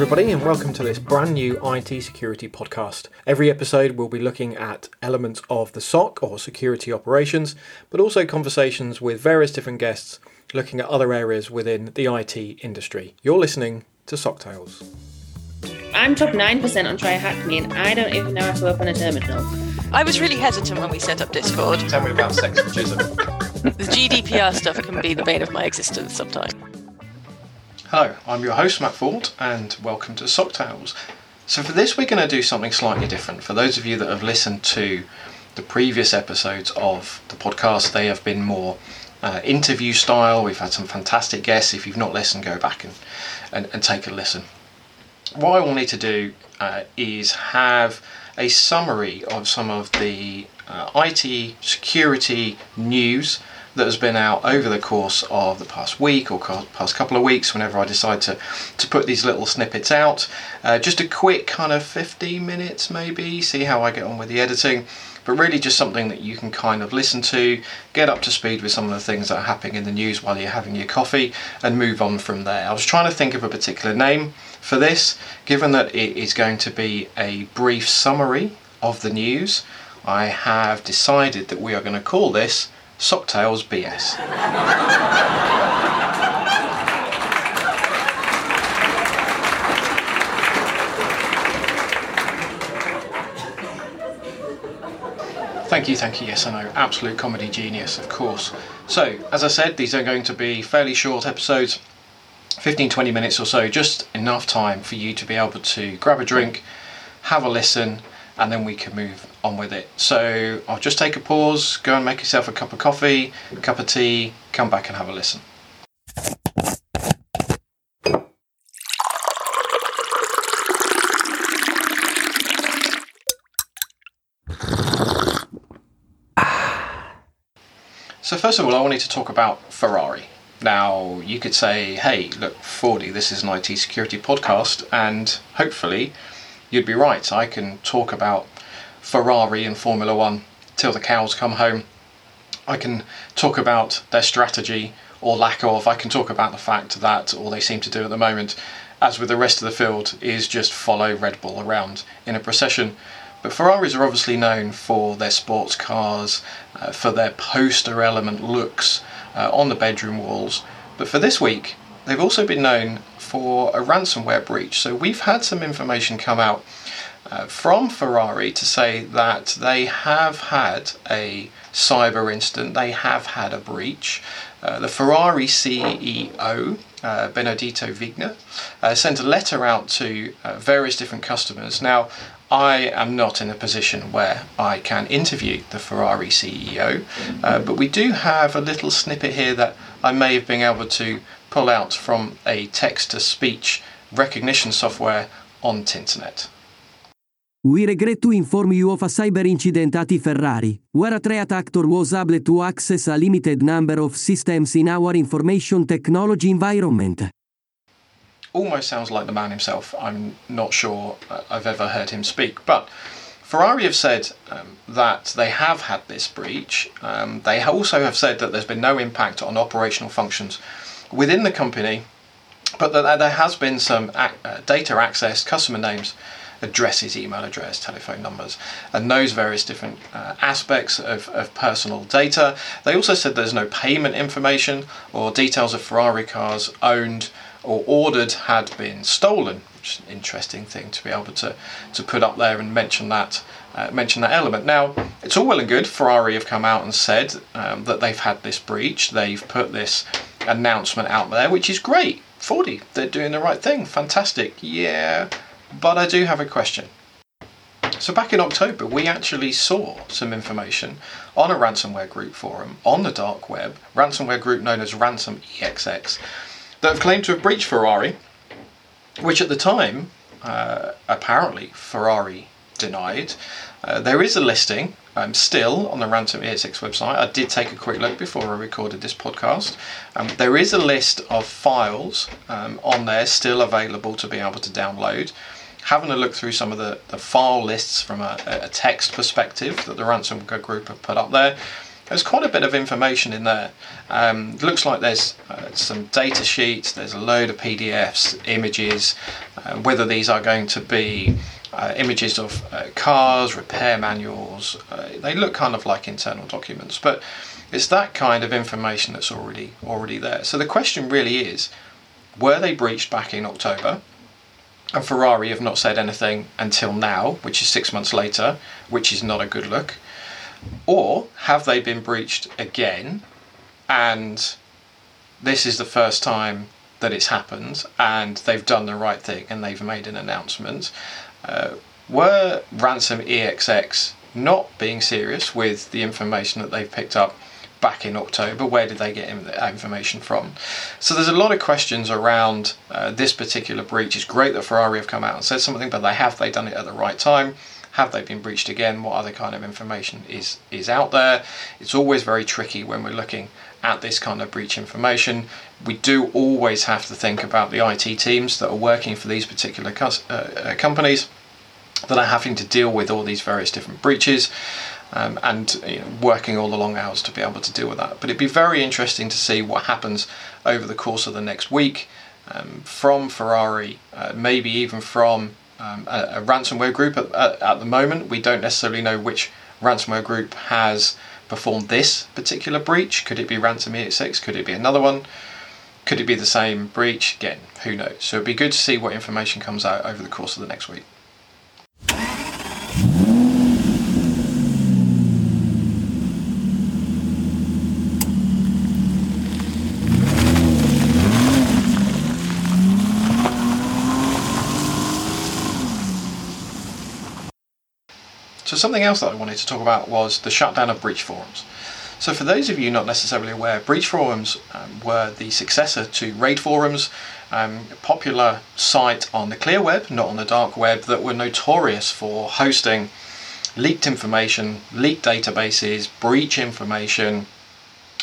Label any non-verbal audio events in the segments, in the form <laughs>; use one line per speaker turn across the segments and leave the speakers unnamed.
everybody, and welcome to this brand new IT security podcast. Every episode, we'll be looking at elements of the SOC or security operations, but also conversations with various different guests looking at other areas within the IT industry. You're listening to SOC Tales.
I'm top 9% on TryHackMe, and I don't even know how to open a terminal.
I was really hesitant when we set up Discord.
Tell me about sexism. <laughs>
The GDPR stuff can be the bane of my existence sometimes.
Hello, I'm your host Matt Ford, and welcome to SOC Tales. So for this, we're going to do something slightly different. For those of you that have listened to the previous episodes of the podcast, they have been more uh, interview style. We've had some fantastic guests. If you've not listened, go back and, and, and take a listen. What I wanted to do uh, is have a summary of some of the uh, IT security news that has been out over the course of the past week or past couple of weeks whenever I decide to, to put these little snippets out. Uh, just a quick kind of 15 minutes maybe, see how I get on with the editing, but really just something that you can kind of listen to, get up to speed with some of the things that are happening in the news while you're having your coffee, and move on from there. I was trying to think of a particular name for this, given that it is going to be a brief summary of the news. I have decided that we are going to call this SOC Tales BS. Thank you, thank you. Yes, I know. Absolute comedy genius, of course. So, as I said, these are going to be fairly short episodes 15 20 minutes or so, just enough time for you to be able to grab a drink, have a listen, and then we can move on with it. So I'll just take a pause, go and make yourself a cup of coffee, a cup of tea, come back and have a listen. So first of all, I wanted to talk about Ferrari. Now, you could say, hey, look, Fordy, this is an IT security podcast, and hopefully you'd be right. I can talk about Ferrari and Formula One till the cows come home. I can talk about their strategy or lack of. I can talk about the fact that all they seem to do at the moment, as with the rest of the field, is just follow Red Bull around in a procession. But Ferraris are obviously known for their sports cars, uh, for their poster element looks uh, on the bedroom walls. But for this week, they've also been known for a ransomware breach. So we've had some information come out uh, from Ferrari to say that they have had a cyber incident, they have had a breach. Uh, the Ferrari CEO, uh, Benedetto Vigna, uh, sent a letter out to uh, various different customers. Now, I am not in a position where I can interview the Ferrari CEO, uh, but we do have a little snippet here that I may have been able to pull out from a text to speech recognition software on Tinternet.
We regret to inform you of a cyber incident at Ferrari, where a threat actor was able to access a limited number of systems in our information technology environment
almost sounds like the man himself. I'm not sure uh, I've ever heard him speak. But Ferrari have said um, that they have had this breach. Um, they also have said that there's been no impact on operational functions within the company, but that there has been some uh, data access, customer names, addresses, email address, telephone numbers, and those various different uh, aspects of, of personal data. They also said there's no payment information or details of Ferrari cars owned or ordered had been stolen, which is an interesting thing to be able to, to put up there and mention that uh, mention that element. Now, it's all well and good. Ferrari have come out and said um, that they've had this breach. They've put this announcement out there, which is great. Fordy, they're doing the right thing. Fantastic. Yeah, but I do have a question. So back in October, we actually saw some information on a ransomware group forum on the dark web, ransomware group known as Ransom EXX, that have claimed to have breached Ferrari, which at the time, uh, apparently, Ferrari denied. Uh, there is a listing um, still on the Ransom EXX website. I did take a quick look before I recorded this podcast. Um, there is a list of files um, on there still available to be able to download. Having a look through some of the, the file lists from a, a text perspective that the ransomware group have put up there, there's quite a bit of information in there. Um, looks like there's uh, some data sheets, there's a load of PDFs, images, uh, whether these are going to be uh, images of uh, cars, repair manuals. Uh, they look kind of like internal documents, but it's that kind of information that's already already there. So the question really is, were they breached back in October? And Ferrari have not said anything until now, which is six months later, which is not a good look. Or have they been breached again and this is the first time that it's happened and they've done the right thing and they've made an announcement? Uh, were Ransom EXX not being serious with the information that they've picked up back in October. Where did they get that information from? So there's a lot of questions around uh, this particular breach. It's great that Ferrari have come out and said something, but they have they done it at the right time? Have they been breached again? What other kind of information is is out there? It's always very tricky when we're looking at this kind of breach information. We do always have to think about the IT teams that are working for these particular uh, uh, companies that are having to deal with all these various different breaches. Um, and you know, working all the long hours to be able to deal with that. But it'd be very interesting to see what happens over the course of the next week um, from Ferrari, uh, maybe even from um, a, a, ransomware group. At, at, at, the moment, we don't necessarily know which ransomware group has performed this particular breach. Could it be Ransom EXX? Could it be another one? Could it be the same breach? Again, who knows? So it'd be good to see what information comes out over the course of the next week. Something else that I wanted to talk about was the shutdown of breach forums. So for those of you not necessarily aware, breach forums um, were the successor to raid forums, um, a popular site on the clear web, not on the dark web, that were notorious for hosting leaked information, leaked databases, breach information,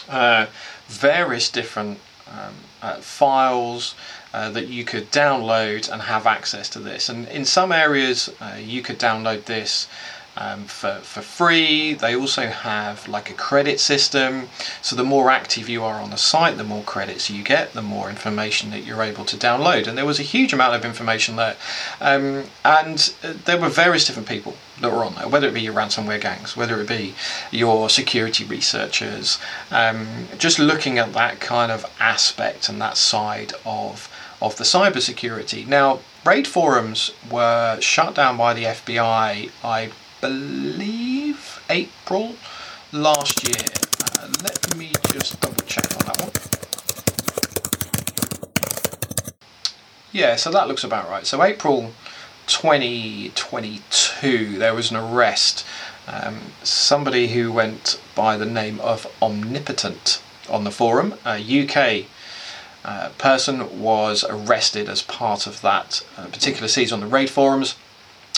uh, various different um, uh, files uh, that you could download and have access to this. And in some areas, uh, you could download this um, for, for free. They also have like a credit system. So the more active you are on the site, the more credits you get, the more information that you're able to download. And there was a huge amount of information there. Um, and uh, there were various different people that were on there, whether it be your ransomware gangs, whether it be your security researchers, um, just looking at that kind of aspect and that side of of the cybersecurity. Now, raid forums were shut down by the FBI, I believe April last year. Uh, let me just double check on that one. Yeah, so that looks about right. So April 2022, there was an arrest. Um, somebody who went by the name of Omnipotent on the forum, a UK uh, person was arrested as part of that uh, particular siege on the raid forums.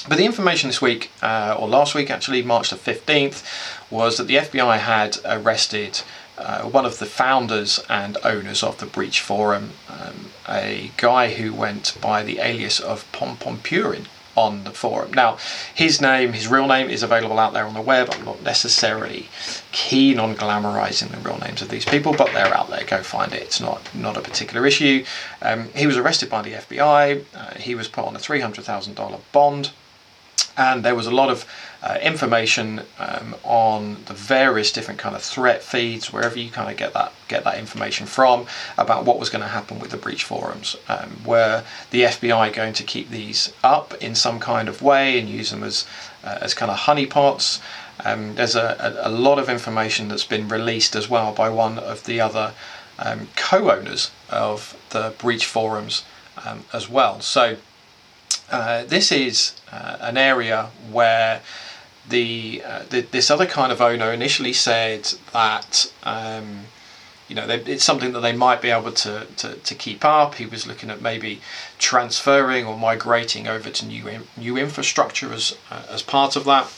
But the information this week, uh, or last week actually, March the 15th, was that the FBI had arrested uh, one of the founders and owners of the Breach Forum, um, a guy who went by the alias of Pompompurin on the forum. Now, his name, his real name, is available out there on the web. I'm not necessarily keen on glamorizing the real names of these people, but they're out there. Go find it. It's not not a particular issue. Um, he was arrested by the FBI. Uh, he was put on a three hundred thousand dollar bond and there was a lot of uh, information um, on the various different kind of threat feeds wherever you kind of get that get that information from about what was going to happen with the breach forums. Um, were the FBI going to keep these up in some kind of way and use them as uh, as kind of honeypots um, there's a, a, lot of information that's been released as well by one of the other um, co-owners of the breach forums um, as well. So uh, this is uh, an area where the, uh, the, this other kind of owner initially said that um, you know they, it's something that they might be able to, to, to, keep up. He was looking at maybe transferring or migrating over to new new infrastructure as uh, as part of that.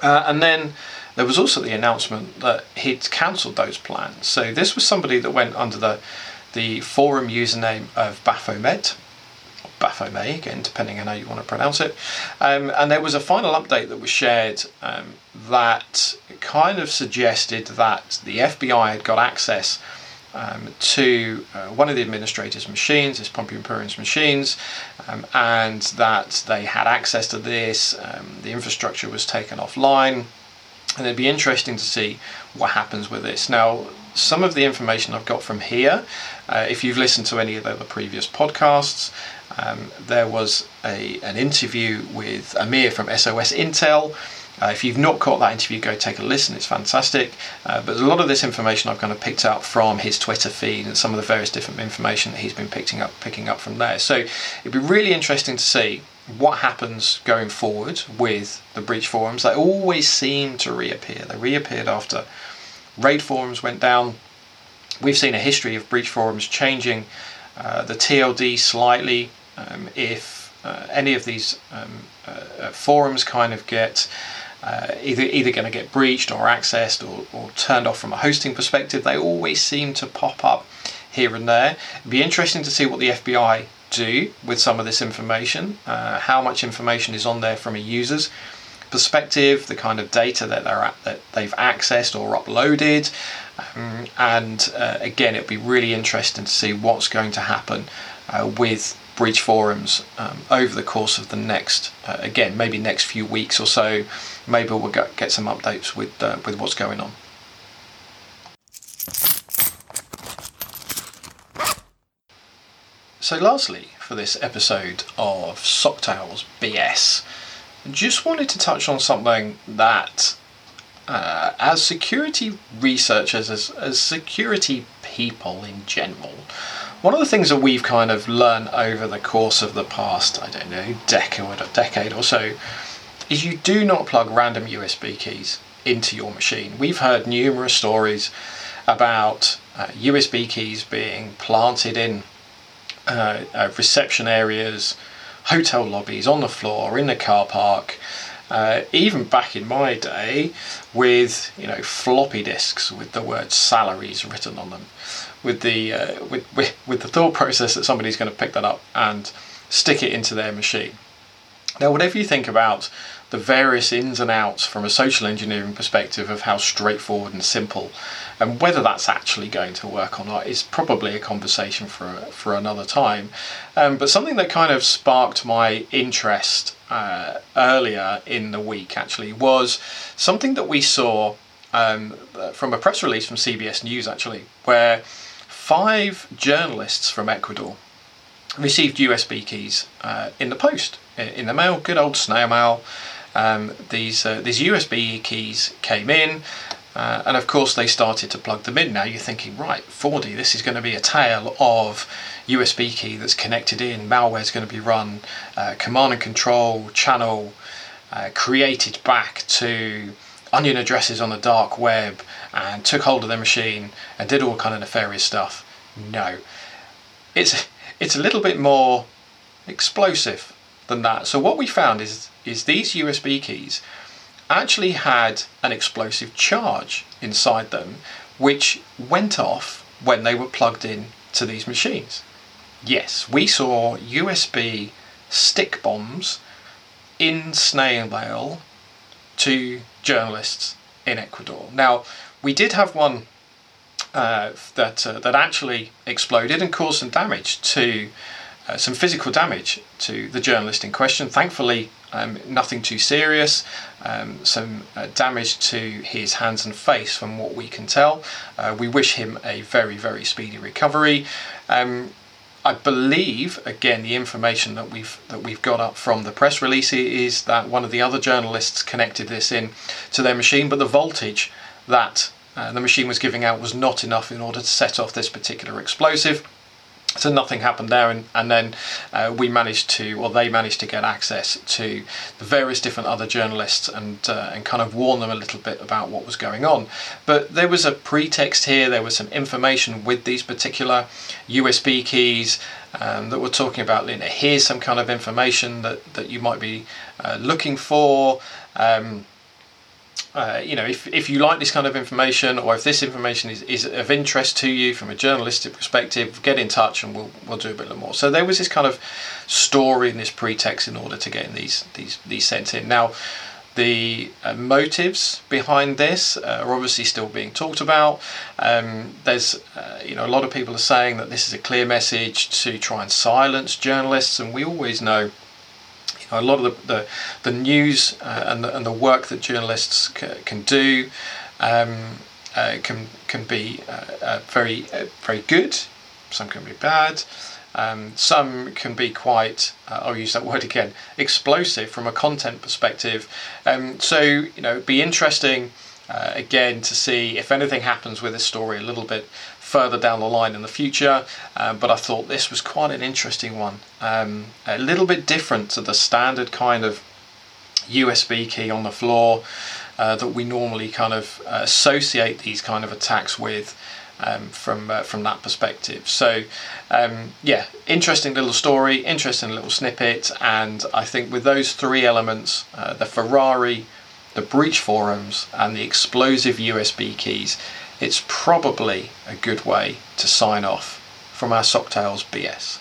And then there was also the announcement that he'd cancelled those plans. So this was somebody that went under the the forum username of Baphomet, Baphomet, again, depending on how you want to pronounce it. Um, and there was a final update that was shared um, that kind of suggested that the FBI had got access um, to uh, one of the administrator's machines, this Pompompurin's machines, um, and that they had access to this. Um, the infrastructure was taken offline, and it'd be interesting to see what happens with this. Now, some of the information I've got from here, uh, if you've listened to any of the previous podcasts, um, there was a, an interview with Amir from SOS Intel. Uh, if you've not caught that interview, go take a listen. It's fantastic. Uh, but a lot of this information I've kind of picked up from his Twitter feed and some of the various different information that he's been picking up, picking up from there. So it'd be really interesting to see what happens going forward with the breach forums. They always seem to reappear. They reappeared after raid forums went down. We've seen a history of breach forums changing uh, the TLD slightly um, if uh, any of these um, uh, forums kind of get uh, either either going to get breached or accessed or, or turned off from a hosting perspective. They always seem to pop up here and there. It'd be interesting to see what the FBI do with some of this information, uh, how much information is on there from a user's perspective, the kind of data that they're at, that they've accessed or uploaded, um, and uh, again, it'd be really interesting to see what's going to happen uh, with breach forums um, over the course of the next, uh, again, maybe next few weeks or so. Maybe we'll get, some updates with uh, with what's going on. So, lastly, for this episode of SOC Tales BS, just wanted to touch on something that, uh, as security researchers, as, as security people in general, one of the things that we've kind of learned over the course of the past, I don't know, decade, decade or so, is you do not plug random USB keys into your machine. We've heard numerous stories about uh, USB keys being planted in uh, uh, reception areas, hotel lobbies, on the floor, in the car park. Uh, even back in my day, with you know floppy disks with the word salaries written on them, with the uh, with, with with the thought process that somebody's going to pick that up and stick it into their machine. Now, whatever you think about the various ins and outs from a social engineering perspective of how straightforward and simple and whether that's actually going to work or not is probably a conversation for for another time. Um, but something that kind of sparked my interest uh, earlier in the week actually was something that we saw um, from a press release from CBS News actually, where five journalists from Ecuador received USB keys uh, in the post, in the mail, good old snail mail. Um, these uh, these USB keys came in, uh, and of course they started to plug them in. Now you're thinking, right, Fordy, this is going to be a tale of USB key that's connected in. Malware is going to be run, uh, command and control channel uh, created back to onion addresses on the dark web and took hold of their machine and did all kind of nefarious stuff. No, it's it's a little bit more explosive than that. So what we found is is these USB keys actually had an explosive charge inside them which went off when they were plugged in to these machines. Yes, we saw USB stick bombs in snail mail to journalists in Ecuador. Now, we did have one uh, that uh, that actually exploded and caused some damage to uh, some physical damage to the journalist in question. Thankfully, um, nothing too serious. Um, some uh, damage to his hands and face, from what we can tell. Uh, we wish him a very, very speedy recovery. Um, I believe, again, the information that we've that we've got up from the press release is that one of the other journalists connected this in to their machine, but the voltage that uh, the machine was giving out was not enough in order to set off this particular explosive so nothing happened there and, and then uh, we managed to or they managed to get access to the various different other journalists and uh, and kind of warn them a little bit about what was going on. But there was a pretext here there was some information with these particular USB keys um, that we're talking about you know, here's some kind of information that, that you might be uh, looking for. Um, uh, you know, if, if you like this kind of information or if this information is, is of interest to you from a journalistic perspective, get in touch and we'll, we'll do a bit more. So there was this kind of story and this pretext in order to get these, these, these sent in. Now, the uh, motives behind this uh, are obviously still being talked about. Um, there's, uh, you know, a lot of people are saying that this is a clear message to try and silence journalists, and we always know, you know, a lot of the the, the news uh, and the, and the work that journalists c- can do um, uh, can can be uh, very very good. Some can be bad. Um, some can be quite, uh, I'll use that <laughs> word again, explosive from a content perspective. Um, so, you know, be interesting uh, again to see if anything happens with this story a little bit further down the line in the future. Um, but I thought this was quite an interesting one, um, a little bit different to the standard kind of USB key on the floor uh, that we normally kind of uh, associate these kind of attacks with um, from uh, from that perspective. So um, yeah, interesting little story, interesting little snippet, and I think with those three elements, uh, the Ferrari, the breach forums, and the explosive USB keys, it's probably a good way to sign off from our SOC Tales BS.